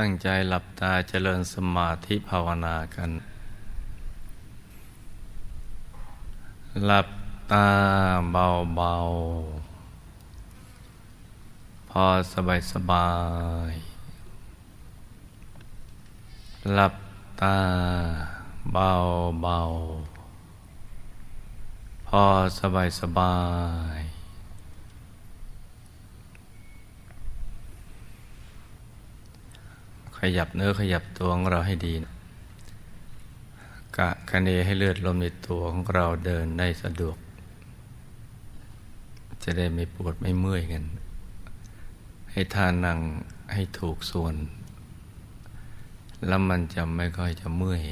ตั้งใจหลับตาเจริญสมาธิภาวนากัน หลับตาเบาๆ พอสบายสบาย หลับตาเบาๆ พอสบายสบาย ขยับเนื้อขยับตัวของเราให้ดีนะกะคะเนให้เลือดลมในตัวของเราเดินได้สะดวก จะได้ไม่ปวดไม่เมื่อยกัน ให้ท่านั่งให้ถูกส่วน แล้วมันจะไม่ค่อยจะเมื่อย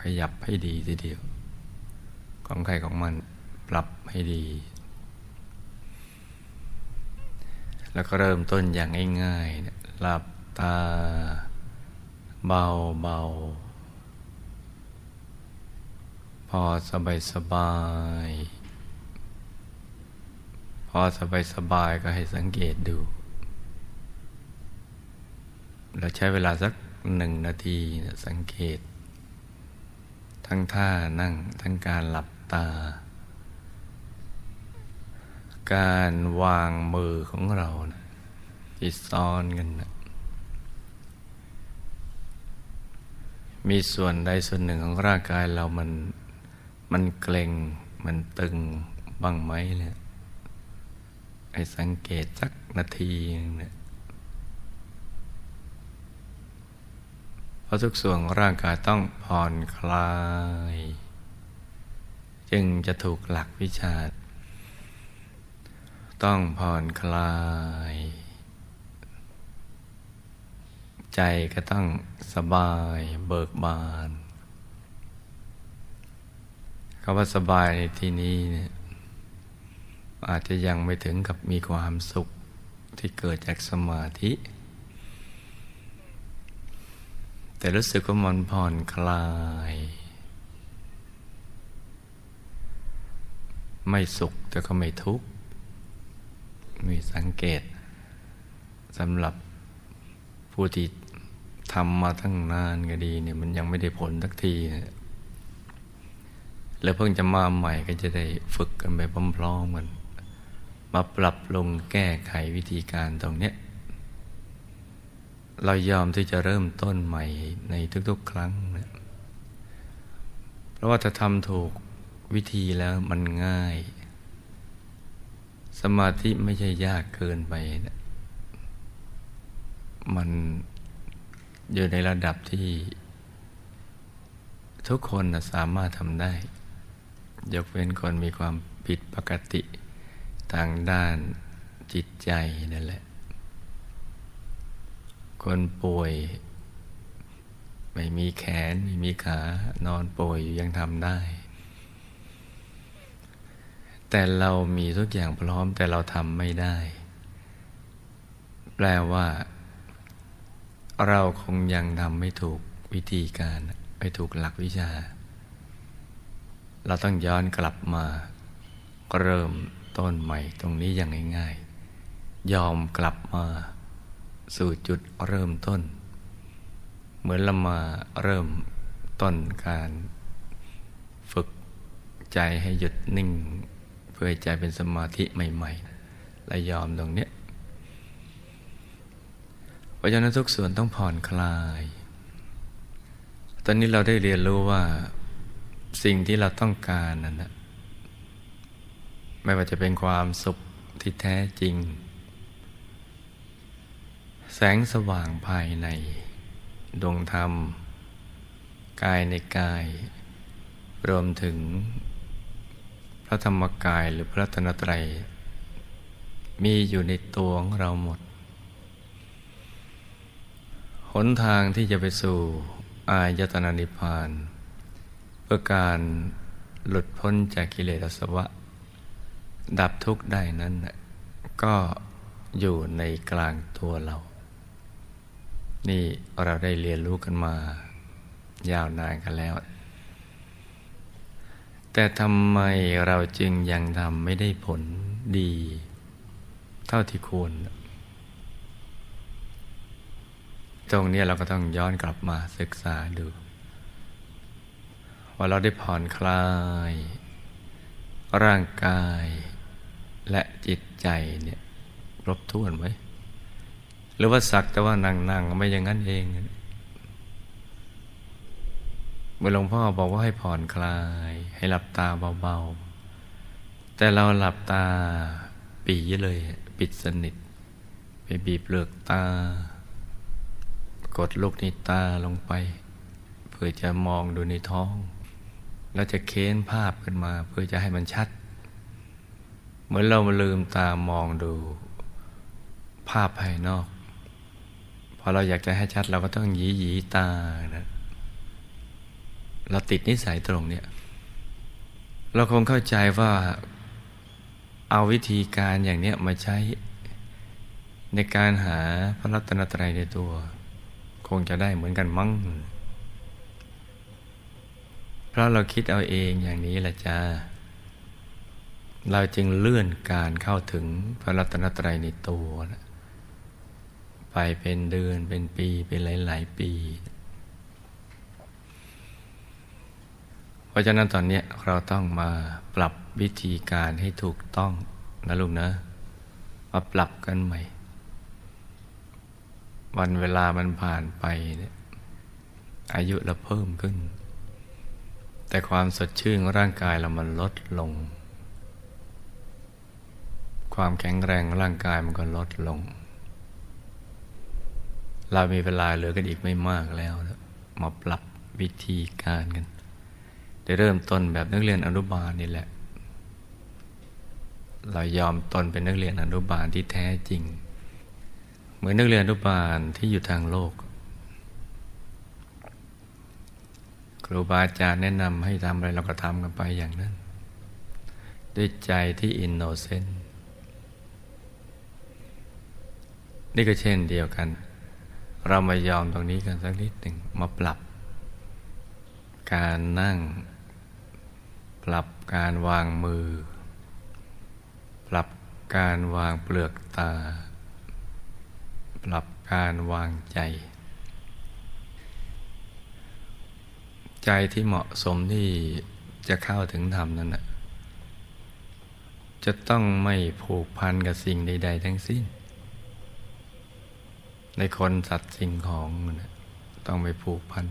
ขยับให้ดีทีเดียว ของใครของมันปรับให้ดี แล้วก็เริ่มต้นอย่างง่ายๆหลับ ตา เบาเบาพอสบายสบาย พอสบายสบายก็ให้สังเกตดู เราใช้เวลาสักหนึ่งนาทีสังเกต ทั้งท่านั่งทั้งการหลับตา การวางมือของเราที่ซ้อนกันนะ มีส่วนใดส่วนหนึ่งของร่างกายเรามันมันเกร็งมันตึงบ้างไหมเนี่ยไอ้สังเกตสักนาทีเนี่ยเพราะทุกส่วนของร่างกายต้องผ่อนคลาย จึงจะถูกหลักวิชา ต้องผ่อนคลาย ใจก็ต้องสบายเบิกบานคำว่าสบายในที่นี้เนี่ยอาจจะยังไม่ถึงกับมีความสุขที่เกิดจากสมาธิ แต่รู้สึกว่ามันผ่อนคลาย ไม่สุขแต่ก็ไม่ทุกข์มีสังเกตสำหรับผู้ที่ ทำมาตั้งนานก็ดีเนี่ยมันยังไม่ได้ผลสักทีนะแล้วเพิ่งจะมาใหม่ก็จะได้ฝึกกันไปพร้อมๆกันมาปรับลงแก้ไขวิธีการตรงเนี้ยเรายอมที่จะเริ่มต้นใหม่ในทุกๆ ครั้งนะเพราะว่าถ้าทำถูกวิธีแล้วมันง่าย สมาธิไม่ใช่ยากเกินไปนะมัน อยู่ในระดับที่ ทุกคนสามารถทำได้ ยกเว้นคนมีความผิดปกติทางด้านจิตใจนั่นแหละ คนป่วย ไม่มีแขน ไม่มีขานอนป่วยยังทำได้ แต่เรามีทุกอย่างพร้อมแต่เราทำไม่ได้ แปลว่า เราคงยังทำไม่ถูกวิธีการไม่ถูกหลักวิชา เราต้องย้อนกลับมาเริ่มต้นใหม่ตรงนี้อย่างง่ายๆ ยอมกลับมาสู่จุดเริ่มต้น เหมือนเรามาเริ่มต้นการฝึกใจให้หยุดนิ่ง เพื่อใจเป็นสมาธิใหม่ ๆ และยอมตรงนี้ เพราะฉะนั้นทุกส่วนต้องผ่อนคลาย ตอนนี้เราได้เรียนรู้ว่าสิ่งที่เราต้องการนั้นนะไม่ว่าจะเป็นความสุขที่แท้จริง แสงสว่างภายใน ดวงธรรม กายในกาย รวมถึง พระธรรมกายหรือพระธนตรัย มีอยู่ในตัวของเราหมด หนทางที่จะไปสู่อายตนะนิพพาน เพื่อการหลุดพ้นจากกิเลสสวะ ดับทุกข์ได้นั้น ก็อยู่ในกลางตัวเรา นี่เราได้เรียนรู้กันมายาวนานกันแล้ว แต่ทำไมเราจึงยังทำไม่ได้ผลดี เท่าที่ควร ตรงนี้เราก็ต้องย้อนกลับมาศึกษาดู ว่าเราได้ผ่อนคลาย ร่างกายและจิตใจเนี่ยครบถ้วนไหมหรือว่าสักแต่ว่านั่งๆไม่อย่างนั้นเองเมื่อหลวงพ่อบอกว่าให้ผ่อนคลาย ให้หลับตาเบาๆ แต่เราหลับตาปีเลย ปิดสนิท ไปบีบเปลือกตา กดลูกในตาลงไป เพื่อจะมองดูในท้อง แล้วจะเค้นภาพขึ้นมาเพื่อจะให้มันชัด เหมือนเรามาลืมตามองดู ภาพภายนอก พอเราอยากจะให้ชัดเราก็ต้องหยีหยีตานะเราติดนิสัยตรงเนี้ยเราคงเข้าใจว่าเอาวิธีการอย่างเนี้ยมาใช้ในการหาพระรัตนตรัยในตัว คงจะได้เหมือนกันมั้ง เพราะเราคิดเอาเองอย่างนี้แหละจ้า เราจึงเลื่อนการเข้าถึงพระรัตนตรัยในตัวนะไปเป็นเดือนเป็นปีเป็นหลาย ๆ ปี เพราะฉะนั้นตอนนี้เราต้องมาปรับวิธีการให้ถูกต้องนะลูกนะ มาปรับกันใหม่ วันเวลามันผ่านไปเนี่ยอายุเราเพิ่มขึ้น แต่ความสดชื่นของร่างกายเรามันลดลง ความแข็งแรงร่างกายมันก็ลดลง เรามีเวลาเหลือกันอีกไม่มากแล้ว มาปรับวิธีการกันได้เริ่มต้นแบบนักเรียนอนุบาลนี่แหละ เรายอมตนเป็นนักเรียนอนุบาลที่แท้จริง เหมือนนักเรียนอนุบาลที่อยู่ทางโลก ครูบาอาจารย์แนะนำให้ทำอะไรเราก็ทำกันไปอย่างนั้น ด้วยใจที่อินโนเซนต์นี่ก็เช่นเดียวกัน เรามายอมตรงนี้กันสักนิดหนึ่งมาปรับ การนั่ง ปรับการวางมือ ปรับการวางเปลือกตา ปรับการวางใจ ใจที่เหมาะสมที่จะเข้าถึงธรรมนั้นนะจะต้องไม่ผูกพันกับสิ่งใด ๆ ทั้งสิ้น ในคนสัตว์สิ่งของต้องไม่ผูกพัน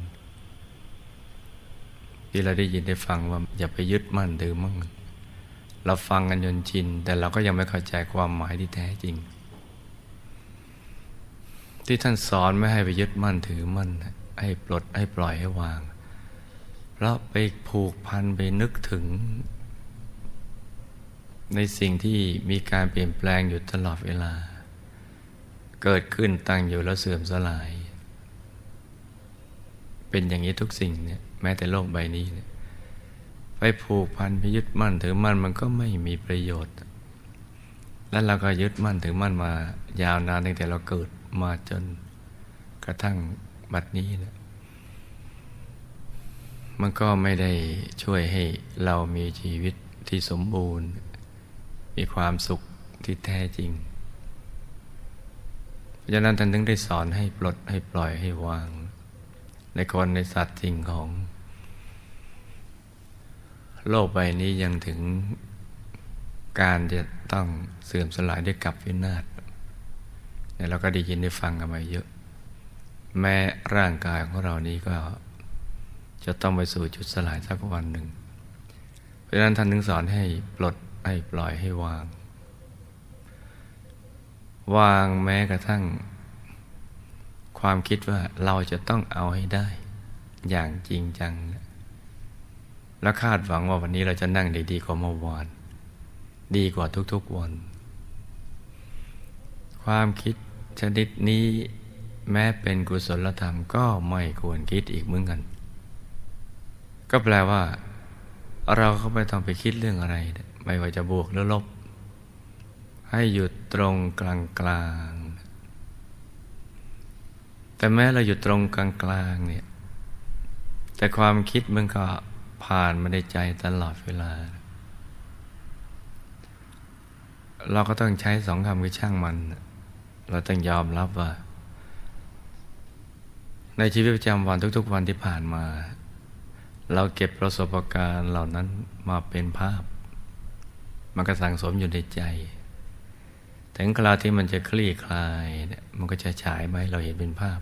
ที่เราได้ยินได้ฟังว่าอย่าไปยึดมั่นถือมั่งเราฟังกันจนชิน แต่เราก็ยังไม่เข้าใจความหมายที่แท้จริง ที่ท่านสอนไม่ให้ไปยึดมั่นถือมั่นให้ปลดให้ปล่อยให้วาง เพราะไปผูกพันไปนึกถึง ในสิ่งที่มีการเปลี่ยนแปลงอยู่ตลอดเวลา เกิดขึ้นตั้งอยู่แล้วเสื่อมสลาย เป็นอย่างนี้ทุกสิ่งเนี่ยแม้แต่โลกใบนี้เนี่ยไปผูกพันไปยึดมั่นถือมั่นมันก็ไม่มีประโยชน์ แล้วเราก็ยึดมั่นถือมั่นมายาวนานตั้งแต่เราเกิด มาจนกระทั่งบัดนี้นะมันก็ไม่ได้ช่วยให้เรามีชีวิตที่สมบูรณ์ มีความสุขที่แท้จริงราะฉะนั้นท่านถึงได้สอนให้ปลดให้ปล่อยให้วาง ในคนในสัตว์สิ่งของ โลกใบนี้ยังถึงการจะต้องเสื่อมสลายด้วยกับวินาศ เนี่ยเราก็ได้ยินได้ฟังกันมาเยอะ แม้ร่างกายของเรานี้ก็จะต้องไปสู่จุดสลายสักวันหนึ่ง เพราะฉะนั้นท่านถึงสอนให้ปลดให้ปล่อยให้วาง วางแม้กระทั่ง ความคิดว่าเราจะต้องเอาให้ได้ อย่างจริงจัง และคาดหวังว่าวันนี้เราจะนั่งได้ดีกว่าเมื่อวาน ดีกว่าทุกๆวัน ความคิด ชนิดนี้แม้เป็นกุศลธรรมก็ไม่ควรคิดอีกเหมือนกัน ก็แปลว่า เราก็ไม่ต้องไปคิดเรื่องอะไร ไม่ว่าจะบวกหรือลบ ให้หยุดตรงกลางกลางแต่แม้เราหยุดตรงกลางกลางเนี่ย แต่ความคิดมันก็ผ่านมาในใจตลอดเวลา เราก็ต้องใช้สองคำคือช่างมัน เราต้องยอมรับว่า ในชีวิตประจำวันทุกๆวันที่ผ่านมา เราเก็บประสบการณ์เหล่านั้นมาเป็นภาพ มันก็สังสมอยู่ในใจ ถึงคราวที่มันจะคลี่คลายเนี่ยมันก็จะฉายมาให้เราเห็นเป็นภาพ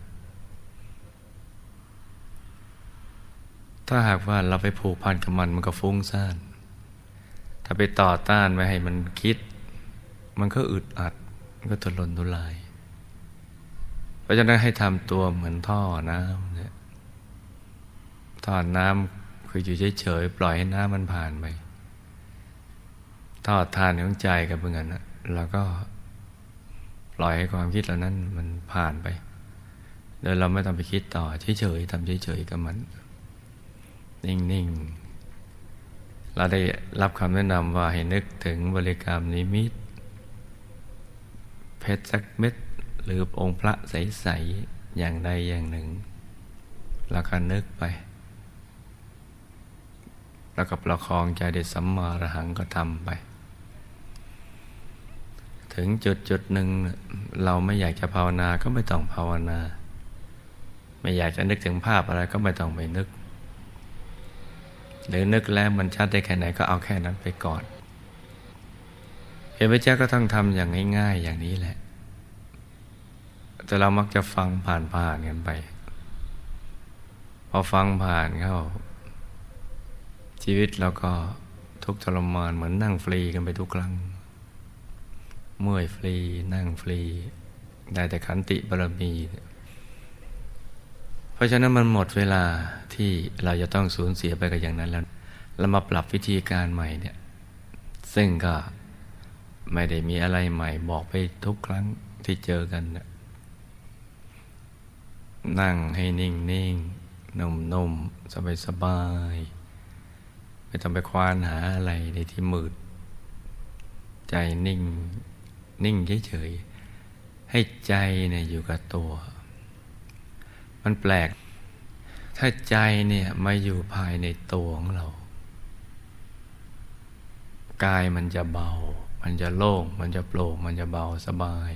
ถ้าหากว่าเราไปผูกพันกับมันมันก็ฟุ้งซ่านถ้าไปต่อต้านไม่ให้มันคิด มันก็อึดอัด ก็ทุรนทุราย เพราะฉะนั้นให้ทำตัวเหมือนท่อน้ำเนี่ยท่อน้ำคืออยู่เฉยๆปล่อยให้น้ำมันผ่านไปท่อทานของใจกับเพื่อนนะเราก็ปล่อยให้ความคิดเหล่านั้นมันผ่านไปโดยเราไม่ต้องไปคิดต่อเฉยๆทำเฉยๆกับมัน นิ่งๆ เราได้รับคำแนะนำว่าให้นึกถึงบริกรรมนิมิต เพชรสักเม็ด หรือองค์พระใส ๆ อย่างใดอย่างหนึ่ง แล้วก็นึกไป แล้วก็ประคองใจได้สัมมาระหังก็ทำไป ถึงจุดจุดหนึ่งเราไม่อยากจะภาวนาก็ไม่ต้องภาวนา ไม่อยากจะนึกถึงภาพอะไรก็ไม่ต้องไปนึก หรือนึกแล้วมันชัดได้แค่ไหนก็เอาแค่นั้นไปก่อน เห็นพระเจ้าก็ต้องทำอย่างง่าย ๆ อย่างนี้แหละ แต่เรามักจะฟังผ่านๆกันไป พอฟังผ่านเข้า ชีวิตเราก็ทุกทรมานเหมือนนั่งฟรีกันไปทุกครั้ง เมื่อยฟรีนั่งฟรี ได้แต่ขันติบารมี เพราะฉะนั้นมันหมดเวลาที่เราจะต้องสูญเสียไปกับอย่างนั้นแล้วเรามาปรับวิธีการใหม่เนี่ย ซึ่งก็ ไม่ได้มีอะไรใหม่บอกไปทุกครั้งที่เจอกันนั่งให้นิ่งนิ่งนุ่มนุ่มสบายสบายไม่ต้องไปควานหาอะไรในที่มืด ใจนิ่ง นิ่งเฉยๆให้ใจเนี่ยอยู่กับตัว มันแปลก ถ้าใจเนี่ยมาอยู่ภายในตัวของเรา กายมันจะเบา มันจะโล่ง มันจะโปร่ง มันจะเบาสบาย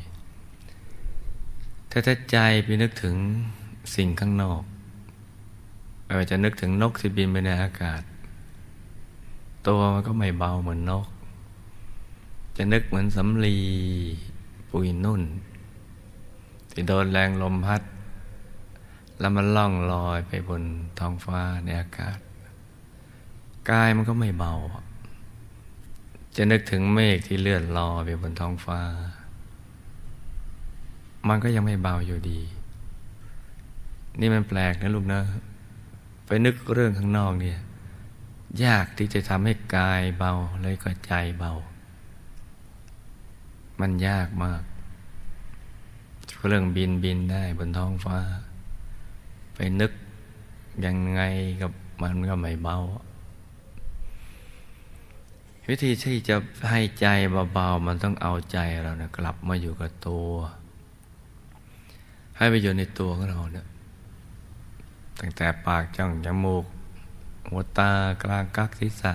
ถ้าใจไปนึกถึงสิ่งข้างนอกไม่ว่าจะนึกถึงนกที่บินไปในอากาศ ตัวมันก็ไม่เบาเหมือนนก จะนึกเหมือนสำลีปุยนุ่น ที่โดนแรงลมพัด แล้วมันล่องลอยไปบนท้องฟ้าในอากาศ กายมันก็ไม่เบา จะนึกถึงเมฆที่เลื่อนลอยไปบนท้องฟ้า มันก็ยังไม่เบาอยู่ดี นี่มันแปลกนะลูกนะ ไปนึกเรื่องข้างนอกเนี่ย ยากที่จะทำให้กายเบาเลยก็ใจเบา มันยากมากเรื่องบินบินได้บนท้องฟ้า ไปนึกยังไงกับมันก็ไม่เบา วิธีที่จะให้ใจเบาๆมันต้องเอาใจเรานะกลับมาอยู่กับตัว ให้ไปอยู่ในตัวของเราเนะตั้งแต่ปากจ้องจมูก หัวตากลางกักศีรษะ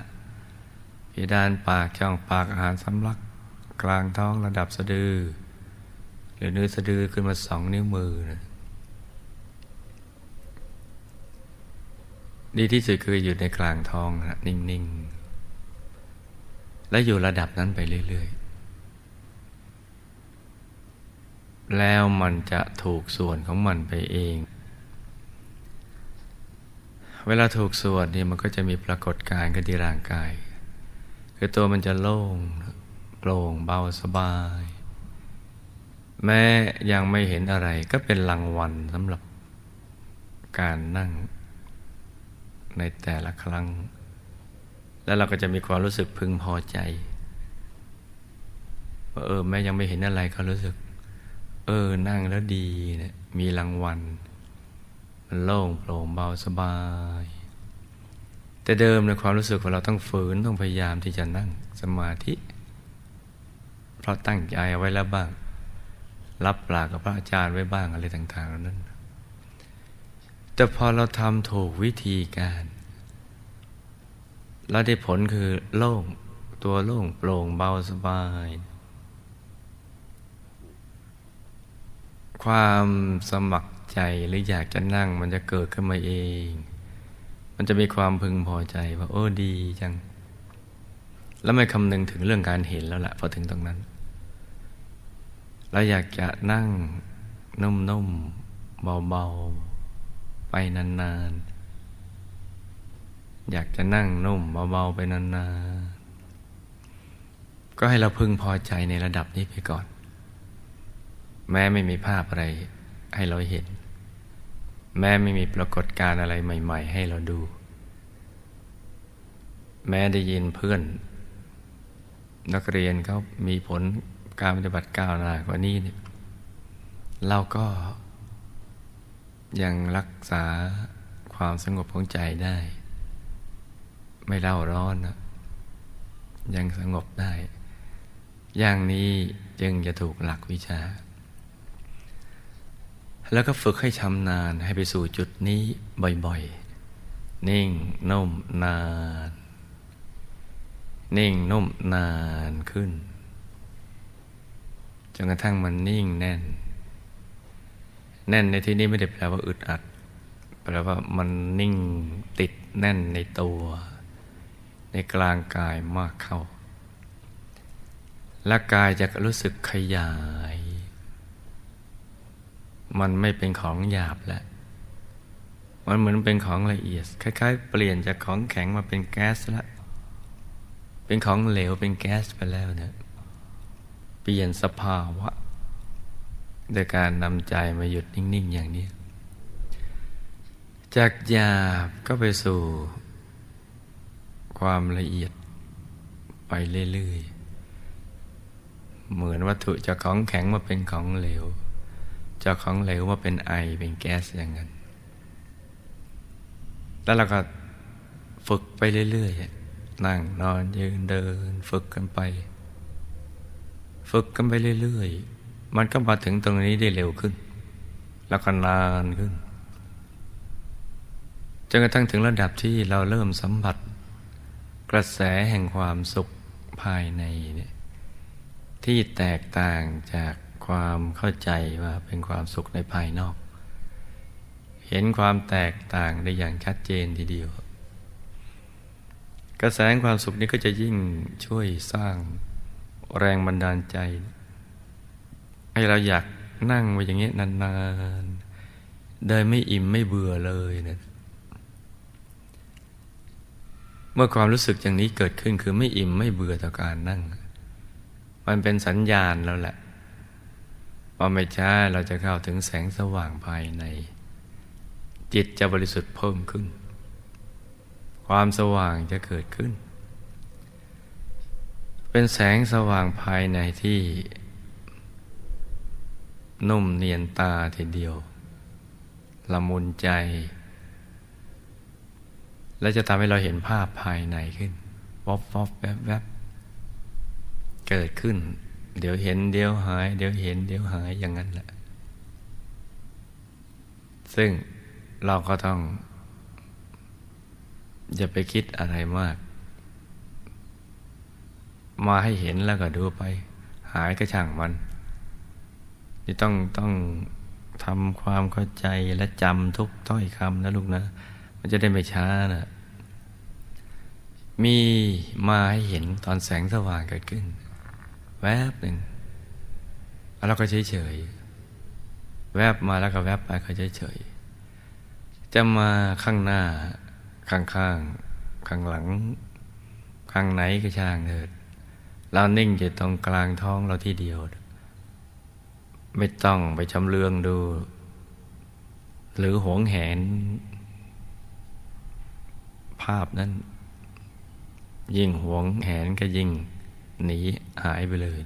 พิดานปากช่องปากอาหารสำลักกลางท้องระดับสะดือ หรือเนื้อสะดือขึ้นมาสองนิ้วมือนะดีที่สุดคืออยู่ในกลางท้องนะนิ่งๆ และอยู่ระดับนั้นไปเรื่อย ๆ แล้วมันจะถูกส่วนของมันไปเอง เวลาถูกส่วดนี่มันก็จะมีปรากฏการณ์ขึ้นที่ร่างกาย คือตัวมันจะโล่งโปร่งเบาสบาย แม้ยังไม่เห็นอะไรก็เป็นรางวัลสำหรับการนั่งในแต่ละครั้ง แล้วเราก็จะมีความรู้สึกพึงพอใจว่าเออแม้ยังไม่เห็นอะไรก็รู้สึก เออนั่งแล้วดีเนะี่ยมีรางวัล มันโล่งโปร่งเบาสบาย แต่เดิมในความรู้สึกของเราต้องฝืนต้องพยายามที่จะนั่งสมาธิ เพราะตั้งใจเอาไว้แล้วบ้าง รับปากกับพระอาจารย์ไว้บ้างอะไรต่างๆเหล่านั้น แต่พอเราทำถูกวิธีการ แล้วได้ผลคือโล่ง ตัวโล่งโปร่งเบาสบาย ความสมัครใจหรืออยากจะนั่งมันจะเกิดขึ้นมาเอง มันจะมีความพึงพอใจว่าโอ้ดีจัง แล้วไม่คำนึงถึงเรื่องการเห็นแล้วละ่ะพอถึงตรงนั้นเราอยากจะนั่งนุ่มๆเบาๆ ไปนานๆ อยากจะนั่งนุ่มเบาๆไปนานๆ ก็ให้เราพึงพอใจในระดับนี้ไปก่อน แม้ไม่มีภาพอะไรให้เราเห็น แม้ไม่มีปรากฏการณ์อะไรใหม่ ๆ ให้เราดู แม้ได้ยินเพื่อน นักเรียนเขามีผลการปฏิบัติก้าวหน้ากว่านี้เนี่ยเราก็ยังรักษาความสงบของใจได้ ไม่เล่าร้อนนะยังสงบได้ อย่างนี้จึงจะถูกหลักวิชา แล้วก็ฝึกให้ชำนาญให้ไปสู่จุดนี้บ่อยๆ นิ่งนุ่มนาน นิ่งนุ่มนานขึ้นจนกระทั่งมันนิ่งแน่น แน่นในที่นี้ไม่ได้แปลว่าอึดอัดแปลว่ามันนิ่งติดแน่นในตัว ในกลางกายมากเข้า และกายจะรู้สึกขยาย มันไม่เป็นของหยาบแล้ว มันเหมือนเป็นของละเอียด คล้าย ๆ เปลี่ยนจากของแข็งมาเป็นแก๊สล้วเป็นของเหลวเป็นแก๊สไปแล้วเนี่ยเปลี่ยนสภาวะโดยการนำใจมาหยุดนิ่ง ๆ อย่างนี้ จากหยาบก็ไปสู่ ความละเอียดไปเรื่อยๆ เหมือนวัตถุจากของแข็งมาเป็นของเหลว จากของเหลวมาเป็นไอเป็นแก๊สอย่างนั้น แล้วเราก็ฝึกไปเรื่อยๆ นั่งนอนยืนเดิน ฝึกกันไป ฝึกกันไปเรื่อยๆ มันก็มาถึงตรงนี้ได้เร็วขึ้น แล้วก็นานขึ้นจนกระทั่งถึงระดับที่เราเริ่มสัมผัส ระแสแห่งความสุขภายในเนี่ยที่แตกต่างจากความเข้าใจว่าเป็นความสุขในภายนอก เห็นความแตกต่างได้อย่างชัดเจนทีเดียว กระแสความสุขนี้ก็จะยิ่งช่วยสร้างแรงบันดาลใจ ให้เราอยากนั่งไว้อย่างนี้นานๆ โดยไม่อิ่มไม่เบื่อเลยนะ เมื่อความรู้สึกอย่างนี้เกิดขึ้นคือไม่อิ่มไม่เบื่อต่อการนั่ง มันเป็นสัญญาณแล้วแหละพอไม่ช้าเราจะเข้าถึงแสงสว่างภายใน จิตจะบริสุทธิ์เพิ่มขึ้น ความสว่างจะเกิดขึ้น เป็นแสงสว่างภายในที่ นุ่มเนียนตาทีเดียวละมุนใจ และจะทำให้เราเห็นภาพภายในขึ้นวอบวอบแวบแวบเกิดขึ้น เดี๋ยวเห็นเดี๋ยวหาย เดี๋ยวเห็นเดี๋ยวหายอย่างนั้นแหละ ซึ่งเราก็ต้อง อย่าไปคิดอะไรมาก มาให้เห็นแล้วก็ดูไป หายก็ช่างมันนี่ต้องต้องทำความเข้าใจและจำทุกถ้อยคำนะลูกนะ มันจะได้ไม่ช้านะ มีมาให้เห็นตอนแสงสว่างเกิดขึ้น แวบหนึ่งแล้วก็เฉยเฉยแวบมาแล้วก็แวบไปก็เฉยเฉยจะมาข้างหน้า ข้างข้างข้างหลัง ข้างไหนก็ช่างเถิดเรานิ่งอยู่ตรงกลางท้องเราที่เดียว ไม่ต้องไปชำเลืองดู หรือหวงแหน ภาพนั้น ยิ่งหวงแหนก็ยิ่งหนีหายไปเลย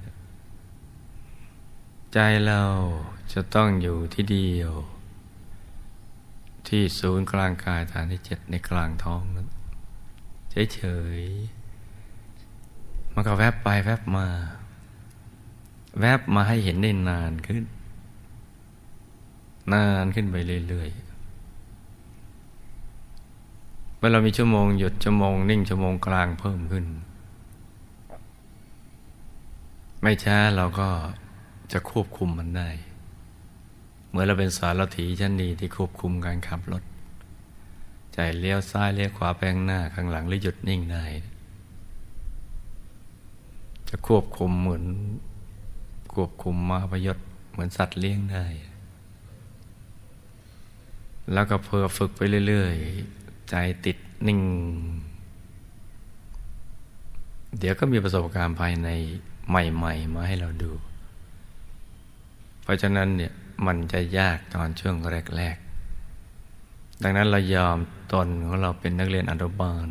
ใจเราจะต้องอยู่ที่เดียว ที่ศูนย์กลางกายฐานที่เจ็ดในกลางท้องนั้นเฉยๆมันก็แวบไปแวบมา แวบมาให้เห็นได้นานขึ้น นานขึ้นไปเรื่อยๆ เมื่อเรามีชั่วโมงหยุดชั่วโมงนิ่งชั่วโมงกลางเพิ่มขึ้น ไม่ช้าเราก็จะควบคุมมันได้เหมือนเราเป็นสารถีชั้นดีที่ควบคุมการขับรถ ใจเลี้ยวซ้ายเลี้ยวขวาแปงหน้าข้างหลังหรือหยุดนิ่งได้ จะควบคุมเหมือนควบคุมมาพยศเหมือนสัตว์เลี้ยงได้ แล้วก็เพื่อฝึกไปเรื่อยๆ ใจติดนิ่ง เดี๋ยวก็มีประสบการณ์ภายในใหม่ ๆ มาให้เราดู เพราะฉะนั้นเนี่ยมันจะยากตอนช่วงแรก ๆ ดังนั้นเรายอมตนของเราเป็นนักเรียนอนุบาล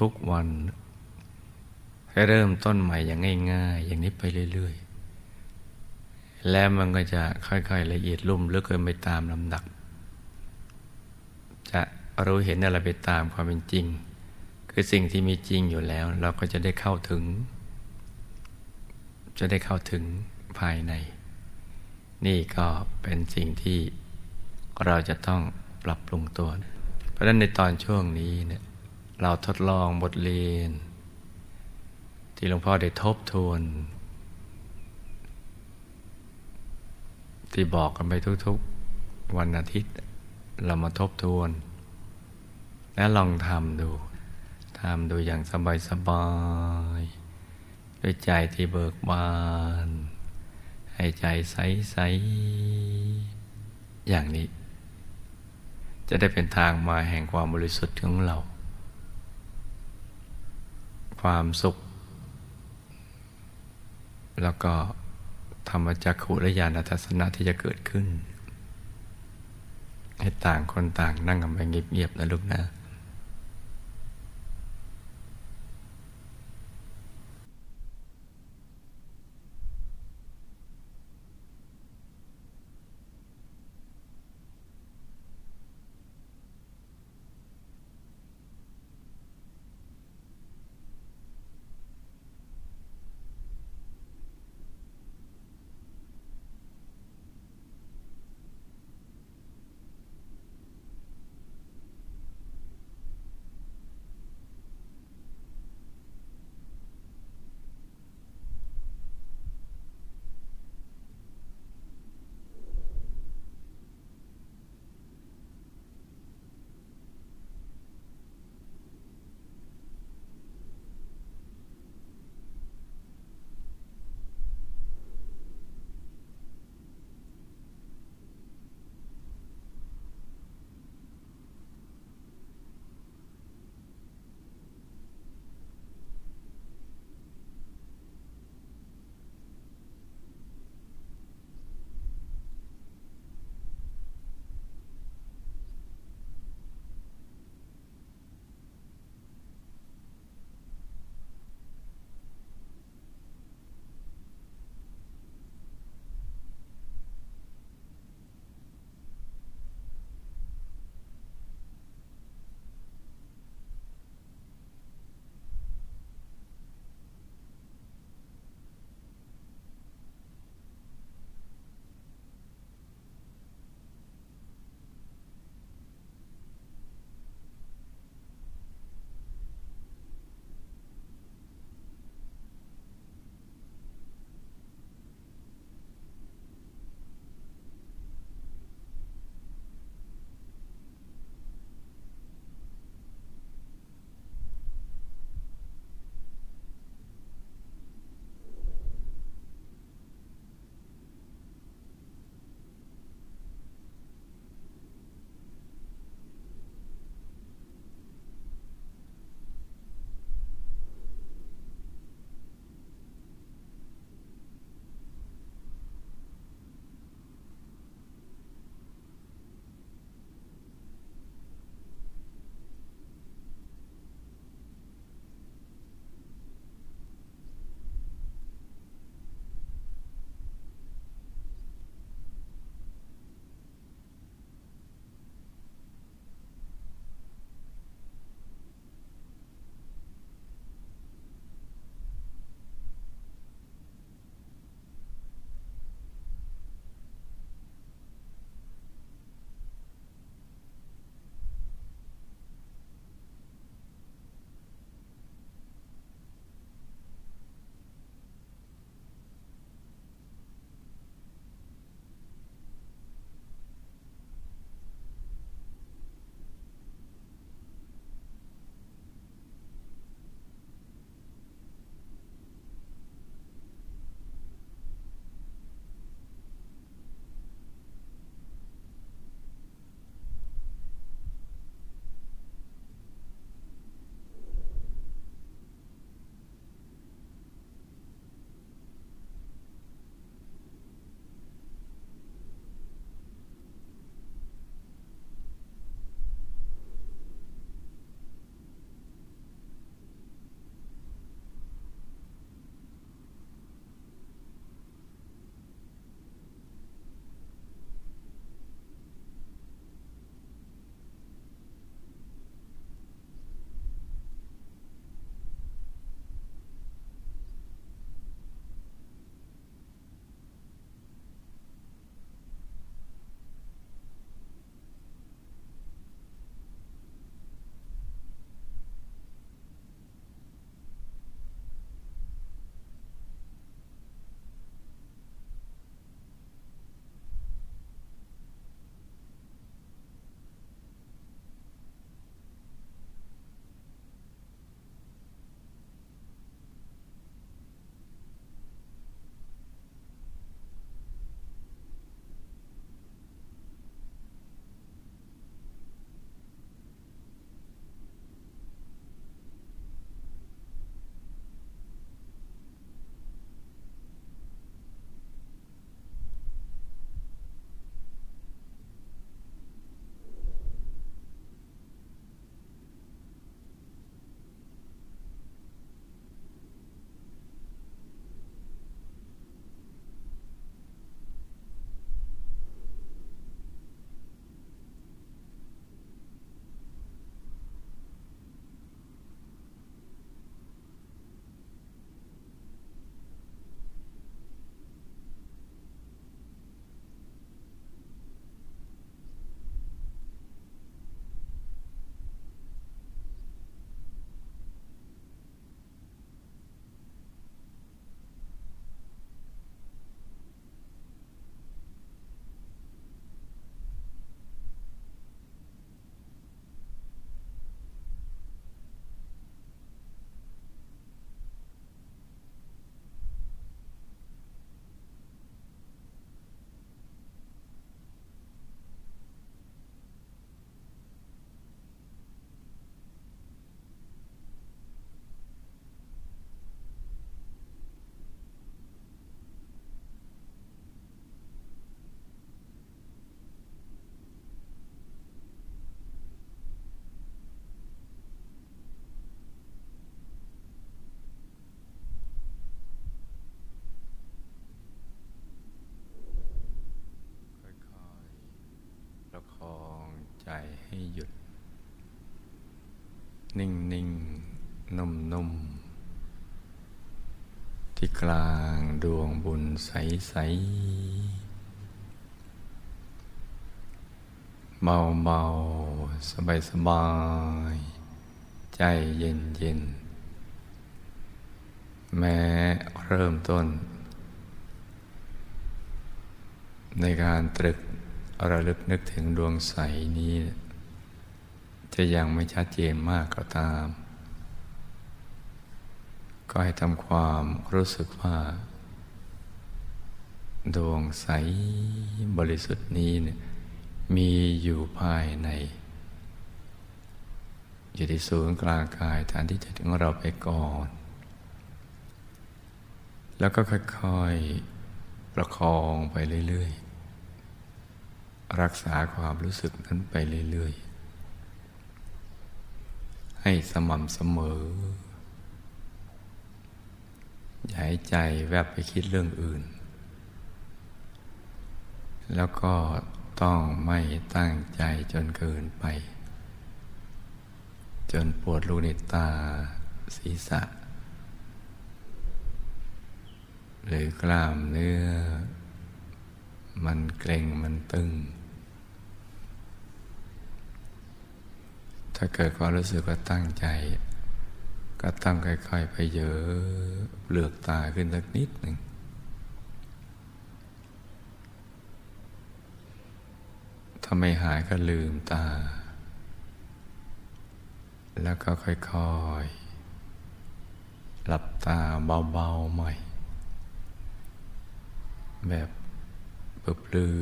ทุกๆวันให้เริ่มต้นใหม่อย่างง่าย ๆ อย่างนี้ไปเรื่อย ๆ แล้วมันก็จะค่อย ๆ ละเอียดลุ่มลึกขึ้นไปตามลำดับ รู้เห็นอะไรไปตามความเป็นจริง คือสิ่งที่มีจริงอยู่แล้ว เราก็จะได้เข้าถึง จะได้เข้าถึงภายใน นี่ก็เป็นสิ่งที่เราจะต้องปรับปรุงตัว เพราะฉะนั้นในตอนช่วงนี้เนี่ยเราทดลองบทเรียน ที่หลวงพ่อได้ทบทวน ที่บอกกันไปทุกๆวันอาทิตย์ เรามาทบทวน และลองทำดูทำดูอย่างสบายๆด้วยใจที่เบิกบาน ให้ใจใสๆอย่างนี้ จะได้เป็นทางมาแห่งความบริสุทธิ์ของเรา ความสุข แล้วก็ธรรมจักขุและญาณทัศนะที่จะเกิดขึ้น ให้ต่างคนต่างนั่งกันไปเงียบๆนะลูกนะ คลองใจให้หยุด นิ่งนิ่งนุ่มนุ่มที่กลางดวงบุญใสใสเบาเบาสบายสบาย ใจเย็นเย็น แม้เริ่มต้น ในการตรึก ระลึกนึกถึงดวงใสนี้ จะยังไม่ชัดเจนมากก็ตาม ก็ให้ทำความรู้สึกว่า ดวงใสบริสุทธิ์นี้เนี่ยมีอยู่ภายในอยู่ที่ศูนย์กลางกายฐานที่จะถึงเราไปก่อน แล้วก็ค่อยๆประคองไปเรื่อยๆ รักษาความรู้สึกนั้นไปเรื่อย ๆ ให้สม่ำเสมอ อย่าให้ใจแวบไปคิดเรื่องอื่น แล้วก็ต้องไม่ตั้งใจจนเกินไป จนปวดรูในตาศีรษะ หรือกล้ามเนื้อ มันเกร็งมันตึง ถ้าเกิดความรู้สึกว่าตั้งใจ ก็ต้องค่อย ๆ ไปเยอะเปลือกตาขึ้นสักนิดหนึ่งถ้าไม่หายก็ลืมตา แล้วก็ค่อยๆ หลับตาเบาๆใหม่ แบบเปลือ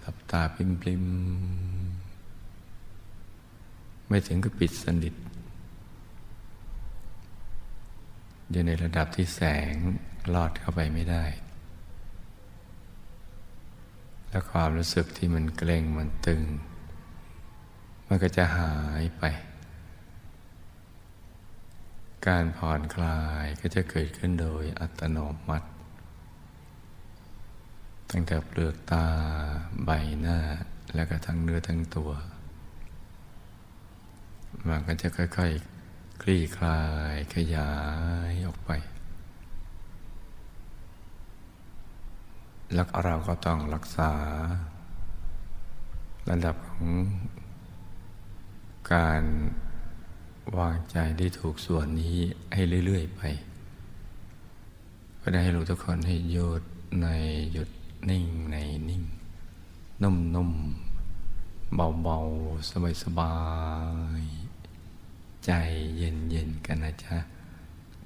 หลับตาปริมๆ ไม่ถึงกับปิดสนิท อยู่ในระดับที่แสงลอดเข้าไปไม่ได้ และความรู้สึกที่มันเกร็งมันตึง มันก็จะหายไป การผ่อนคลายก็จะเกิดขึ้นโดยอัตโนมัติ ตั้งแต่เปลือกตาใบหน้า แล้วก็ทั้งเนื้อทั้งตัว มันก็จะค่อยๆคลี่คลายขยายออกไป แล้วเราก็ต้องรักษา ระดับของการวางใจได้ถูกส่วนนี้ให้เรื่อย ๆ ไปก็ได้ให้รู้ทุกคนให้หยุดในหยุดนิ่งในนิ่ง นุ่มๆเบาๆสบายๆ ใจเย็นๆกันนะจ๊ะ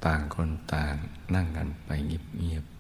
ต่างคนต่างนั่งกันไปเงียบๆ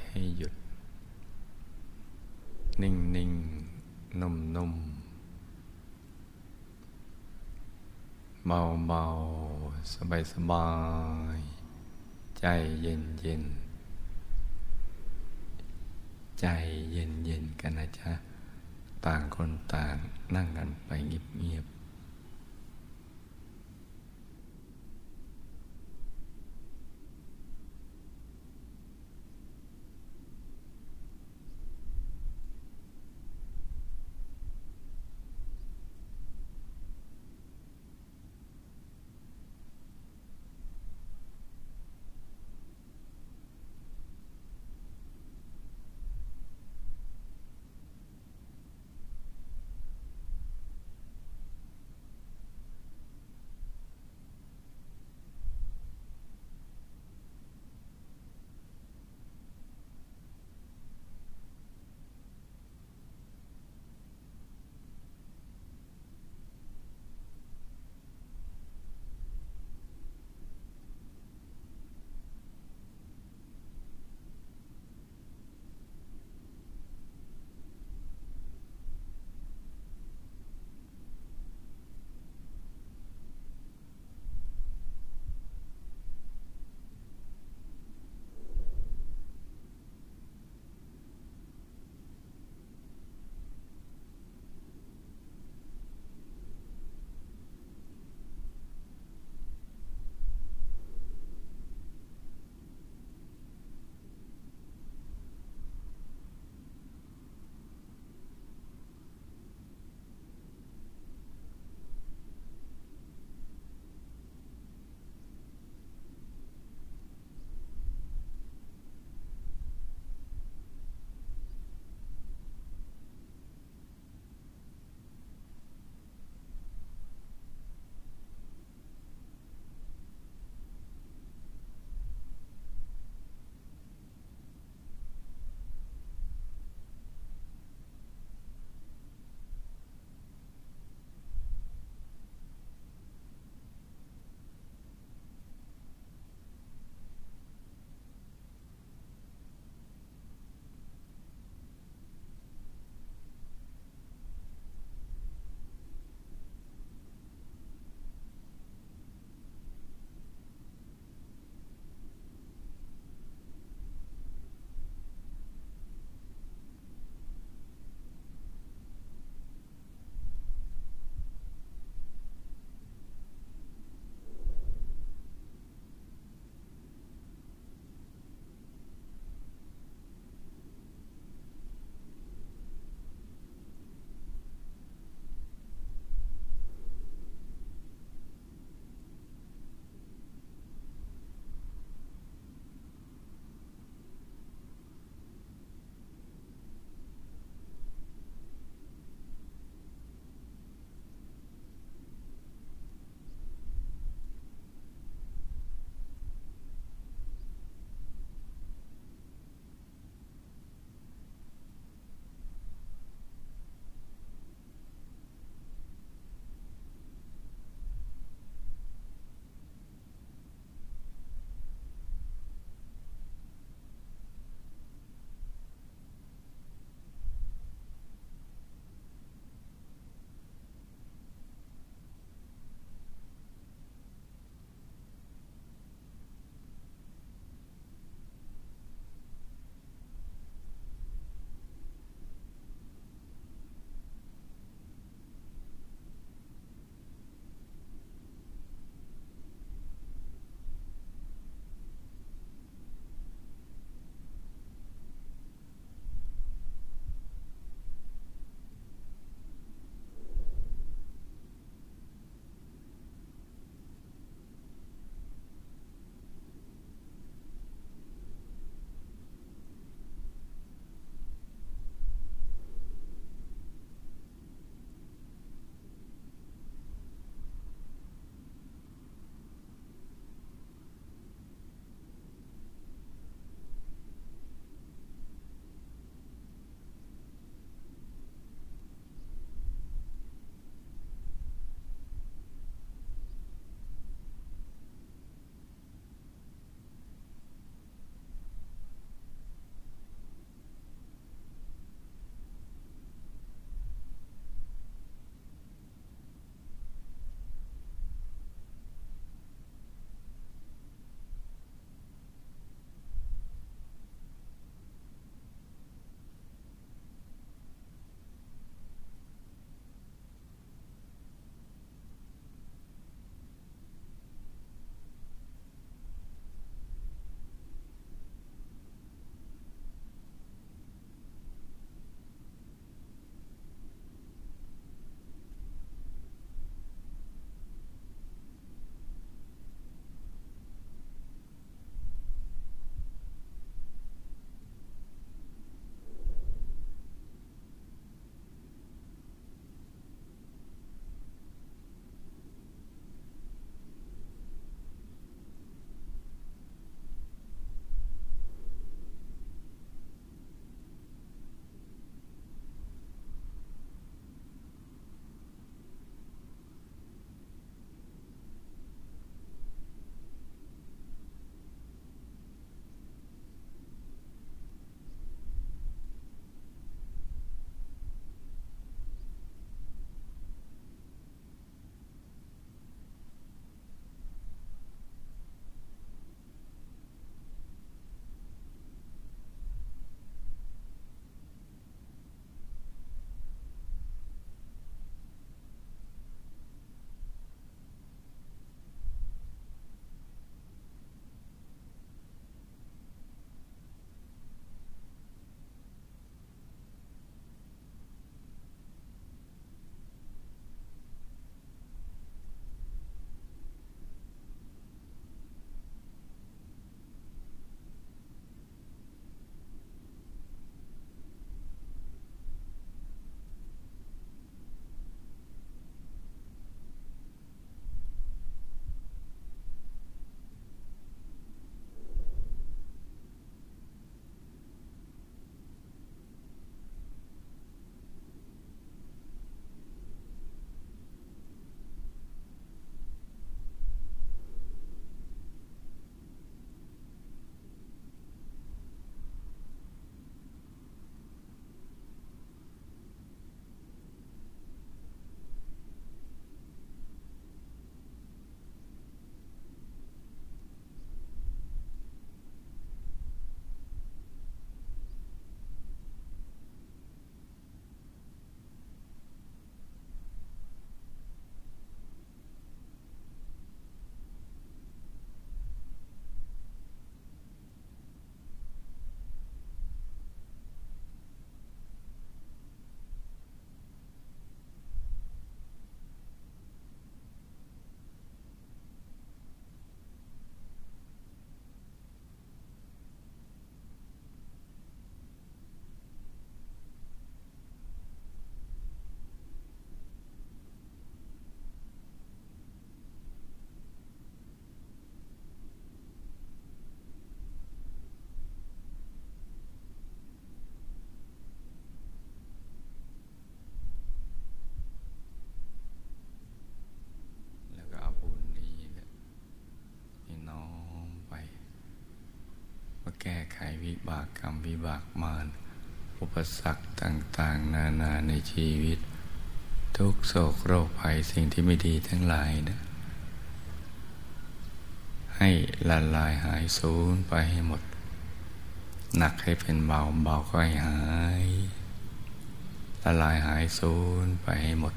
ใจให้หยุด นิ่งนิ่งนุ่มนุ่มเบาเบาสบายสบาย ใจเย็นเย็นใจเย็นเย็นกันนะจ๊ะ ต่างคนต่างนั่งกันไปเงียบเงียบ วิบากกรรมวิบากมารอุปสรรคต่าง ๆ นานาในชีวิต ทุกโศกโรคภัยสิ่งที่ไม่ดีทั้งหลายนะให้ละลายหายสูญไปให้หมด หนักให้เป็นเบาเบาก็ให้หาย ละลายหายสูญไปให้หมด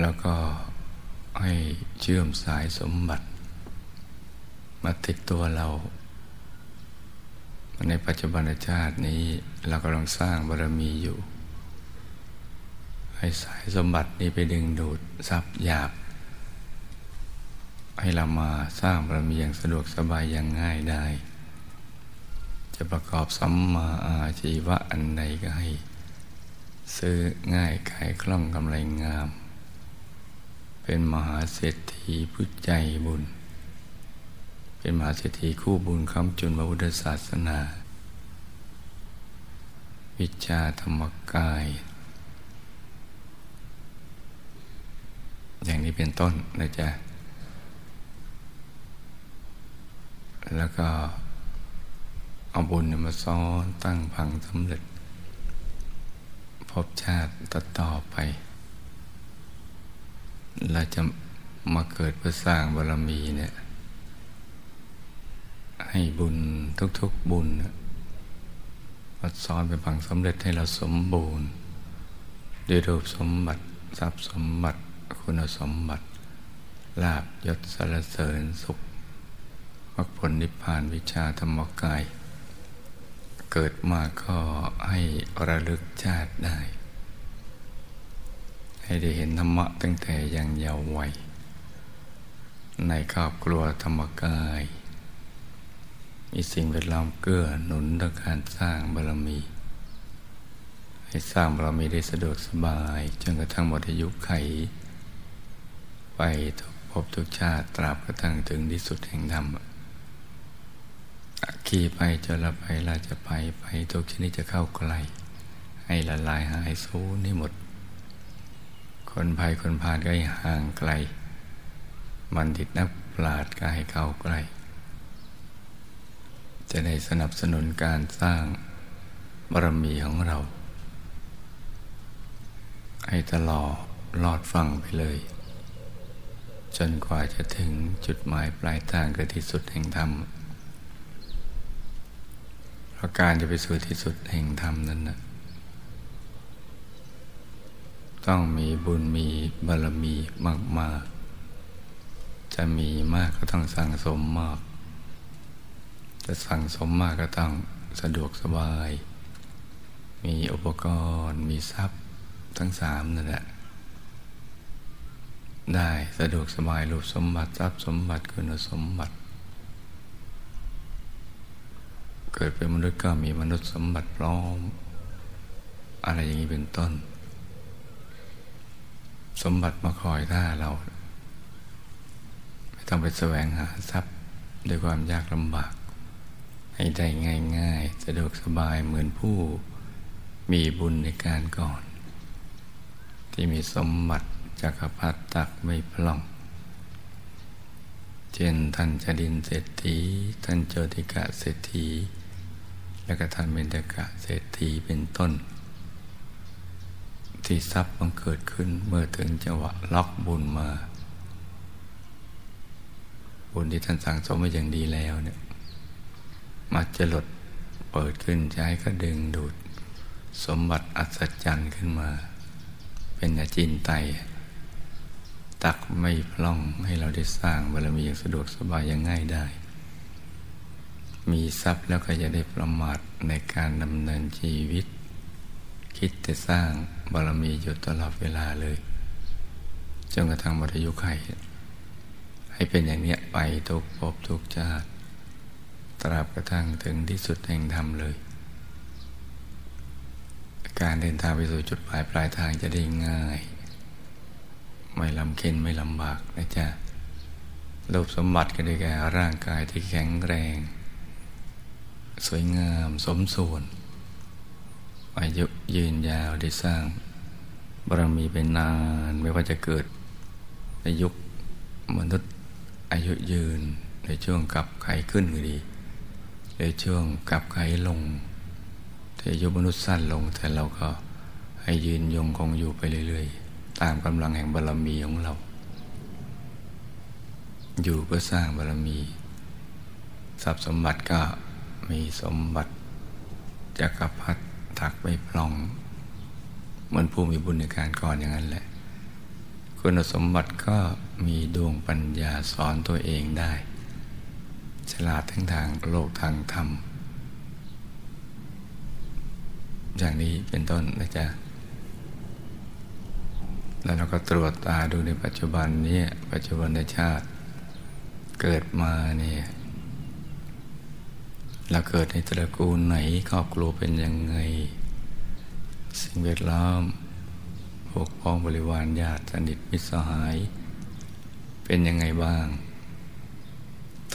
แล้วก็ให้เชื่อมสายสมบัติ มาติดตัวเรา ในปัจจุบันชาตินี้เรากำลังสร้างบารมีอยู่ ให้สายสมบัตินี้ไปดึงดูดทรัพย์หยาบ ให้เรามาสร้างบารมีอย่างสะดวกสบายอย่างง่ายได้ จะประกอบสัมมาอาชีวะอันใดก็ให้ ซื้อง่ายขายคล่องกำไรงาม เป็นมหาเศรษฐีผู้ใจบุญ เป็นมหาเศรษฐีคู่บุญคำจุนพระพุทธศาสนา วิชาธรรมกาย อย่างนี้เป็นต้นนะจ๊ะ แล้วก็เอาบุญมาซ้อนตั้งพังสำเร็จ พบชาติต่อต่อไป เราจะมาเกิดเพื่อสร้างบารมีเนี่ย ให้บุญทุกๆบุญมาซ้อนเป็นพังสำเร็จให้เราสมบูรณ์ด้วยรูปสมบัติทรัพย์สมบัติคุณสมบัติ ลาบยศสารเสริญสุขมรรคผลนิพพานวิชาธรรมกาย เกิดมาก็ให้ระลึกชาติได้ ให้ได้เห็นธรรมะตั้งแต่ยังเยาว์วัยในครอบครัวธรรมกาย มีสิ่งแวดล้อมเกื้อหนุนต่อการสร้างบารมี ให้สร้างบารมีได้สะดวกสบายจนกระทั่งหมดอายุไข ไปทุกภพทุกชาติตราบกระทั่งถึงที่สุดแห่งธรรมขี่ไปจนละไปลาจะไปไปทุกชนิดจะเข้าใกล ให้ละลายหายสูญนี่หมด คนภัยคนพาลก็ให้ห่างไกลบัณฑิตนักปราชญ์ก็ให้เข้าใกล้ จะได้สนับสนุนการสร้างบารมีของเรา ให้ตลอดลอดฟังไปเลย จนกว่าจะถึงจุดหมายปลายทางคือที่สุดแห่งธรรมเพราะการจะไปสู่ที่สุดแห่งธรรมนั้นนะต้องมีบุญมีบารมีมาก ๆ จะมีมากก็ต้องสั่งสมมาก จะสั่งสมมากก็ต้องสะดวกสบาย มีอุปกรณ์มีทรัพย์ทั้งสามนั่นแหละ ได้สะดวกสบายรูปสมบัติทรัพย์สมบัติคุณสมบัติ เกิดเป็นมนุษย์ก็มีมนุษย์สมบัติพร้อม อะไรอย่างนี้เป็นต้น สมบัติมาคอยท่าเราไม่ต้องไปแสวงหาทรัพย์ด้วยความยากลำบาก ให้ได้ง่ายๆ สะดวกสบายเหมือนผู้มีบุญในการก่อน ที่มีสมบัติจักรพรรดิตักไม่พล่อง เช่นท่านจดินเศรษฐีท่านโจติกะเศรษฐี และก็ท่านเบญจกะเศรษฐีเป็นต้น ที่ทรัพย์มันเกิดขึ้นเมื่อถึงจังหวะล็อกบุญมา บุญที่ท่านสั่งสมไว้อย่างดีแล้วเนี่ย มาจะหลดเปิดขึ้นใช้ก็ดึงดูด สมบัติอัศจรรย์ขึ้นมา เป็นอาจินไต ตักไม่พล่องให้เราได้สร้างบารมีอย่างสะดวกสบายอย่างง่ายได้ มีทรัพย์แล้วก็จะได้ประมาทในการดำเนินชีวิต คิดแต่สร้างบารมีอยู่ตลอดเวลาเลยจนกระทั่งมรยุไขให้เป็นอย่างนี้ไปทุกภพทุกชาติ ตราบกระทั่งถึงที่สุดแห่งธรรมเลย การเดินทางไปสู่จุดหมายปลายทางจะได้ง่าย ไม่ลำเค็นไม่ลำบากนะจ๊ะรูปสมบัติก็ได้แก่ร่างกายที่แข็งแรง สวยงามสมส่วน อายุยืนยาวได้สร้างบารมีเป็นนานไม่ว่าจะเกิดในยุคมนุษย์อายุยืนในในช่วงกับไขขึ้นก็ดี ในช่วงกับไขลงแต่อายุมนุษย์สั้นลง แต่เราก็ให้ยืนยงคงอยู่ไปเรื่อยๆ ตามกำลังแห่งบารรมีของเรา อยู่เพื่อสร้างบารรมีทรัพย์สมบัติก็มีสมบัติจักรพรรดิถักไปปล่องเหมือนผู้มีบุญในการก่อนอย่างนั้นแหละ คุณสมบัติก็มีดวงปัญญาสอนตัวเองได้ ฉลาดทั้งทางโลกทางธรรม อย่างนี้เป็นต้นนะจ๊ะแล้วเราก็ตรวจตาดูในปัจจุบันนี้ปัจจุบันในชาติ เกิดมาเนี่ยเราเกิดในตระกูลไหนครอบครัวเป็นยังไง สิ่งแวดล้อมพวกพ้องบริวารญาติสนิทมิตรสหาย เป็นยังไงบ้าง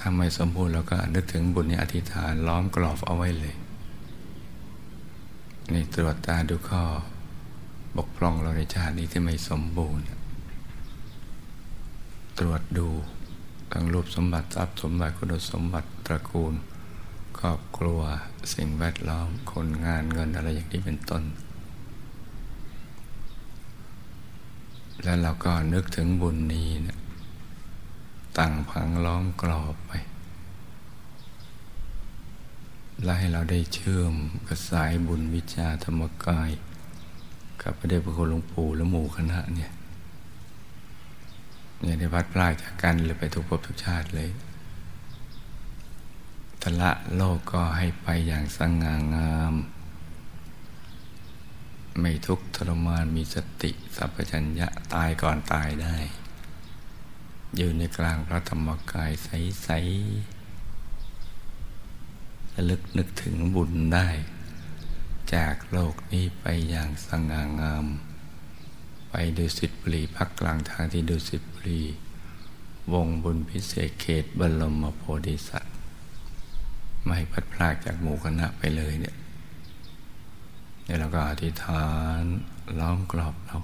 ถ้าไม่สมบูรณ์เราก็นึกถึงบุญในอธิษฐานล้อมกรอบเอาไว้เลยนี่ตรวจตาดูข้อบกพร่องเราในชาตินี้ที่ไม่สมบูรณ์ ตรวจดูทั้งรูปสมบัติทรัพย์สมบัติคุณสมบัติตระกูล ครอบครัวสิ่งแวดล้อมคนงานเงินอะไรอย่างนี้เป็นต้น แล้วเราก็นึกถึงบุญนี้นะ ตั้งพังล้อมกรอบไป และให้เราได้เชื่อมกระสายบุญวิชาธรรมกาย กับพระเดชพระคุณหลวงปู่และหมู่คณะเนี่ยอย่าได้พัดพลาดจากกันเลยไปทุกภพทุกชาติเลยทละโลกก็ให้ไปอย่างสง่างาม ไม่ทุกข์ทรมานมีสติ สัพพัญญะตายก่อนตายได้ อยู่ในกลางพระธรรมกายใสๆระลึกนึกถึงบุญได้ จากโลกนี้ไปอย่างสง่างาม ไปดูสิบุรีพักกลางทางที่ดูสิบุรีวงบุญพิเศษเขตบรมโพธิสัตว์ ไม่พัดพลากจากหมู่คณะไปเลยเนี่ยแล้วเราก็อธิษฐานล้อมกรอบเรา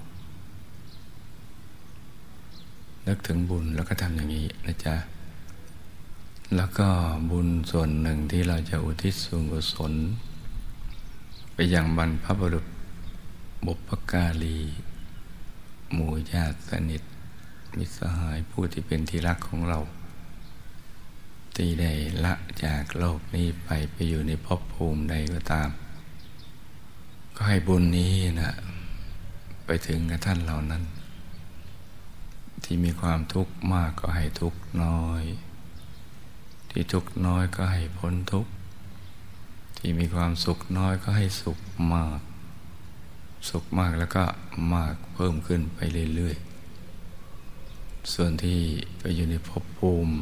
นึกถึงบุญแล้วก็ทำอย่างนี้นะจ๊ะ แล้วก็บุญส่วนหนึ่งที่เราจะอุทิศส่วนกุศล ไปยังบรรพบุรุษบุพการี หมู่ญาติสนิท มิสหายผู้ที่เป็นที่รักของเรา ที่ได้ละจากโลกนี้ไปไปอยู่ในภพภูมิใดก็ตาม ก็ให้บุญนี้นะไปถึงกับท่านเหล่านั้น ที่มีความทุกข์มากก็ให้ทุกข์น้อย ที่ทุกข์น้อยก็ให้พ้นทุกข์ ที่มีความสุขน้อยก็ให้สุขมาก สุขมากแล้วก็มากเพิ่มขึ้นไปเรื่อยๆ ส่วนที่ไปอยู่ในภพภูมิ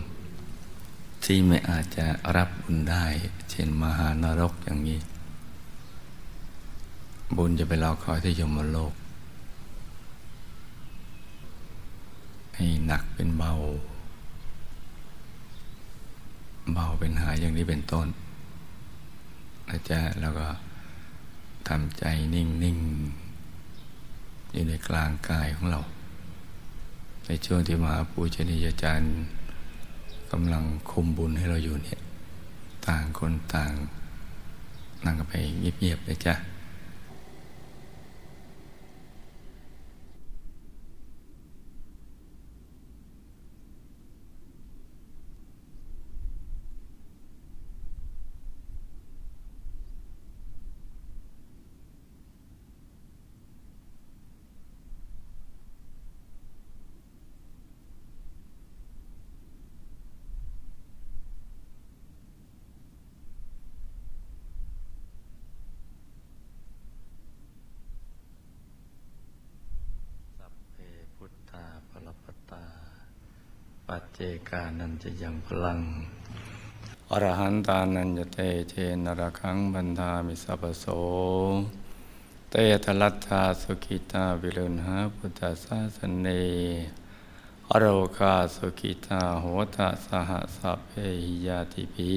ที่ไม่อาจจะรับบุญได้ เช่นมหานรกอย่างนี้ บุญจะไปรอคอยที่ยมโลก ให้หนักเป็นเบา เบาเป็นหายอย่างนี้เป็นต้นอาจารย์แล้วก็ทำใจนิ่งนิ่งอยู่ในกลางกายของเรา ในช่วงที่มหาปูชนียาจารย์กำลังคุมบุญให้เราอยู่เนี่ย ต่างคนต่าง นั่งกันไปเงียบๆเลยจ้ะปัจเจกานัน จะยังพลัง อรหันตานันจเตเชนรคังบันทามิสัพโส เตทลัตตาสุขิตาวิรุณหาพุทธศาสเนอโรคาสุขิตาโหตสหสัพเพหิยาติพี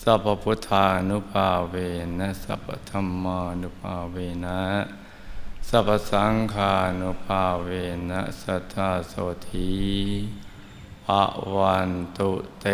สัพพุทธานุภาเวนะสัพธรรมานุภาเวนะสัพสังฆานุภาเวนะสัทธาโสธี ภวันตุเต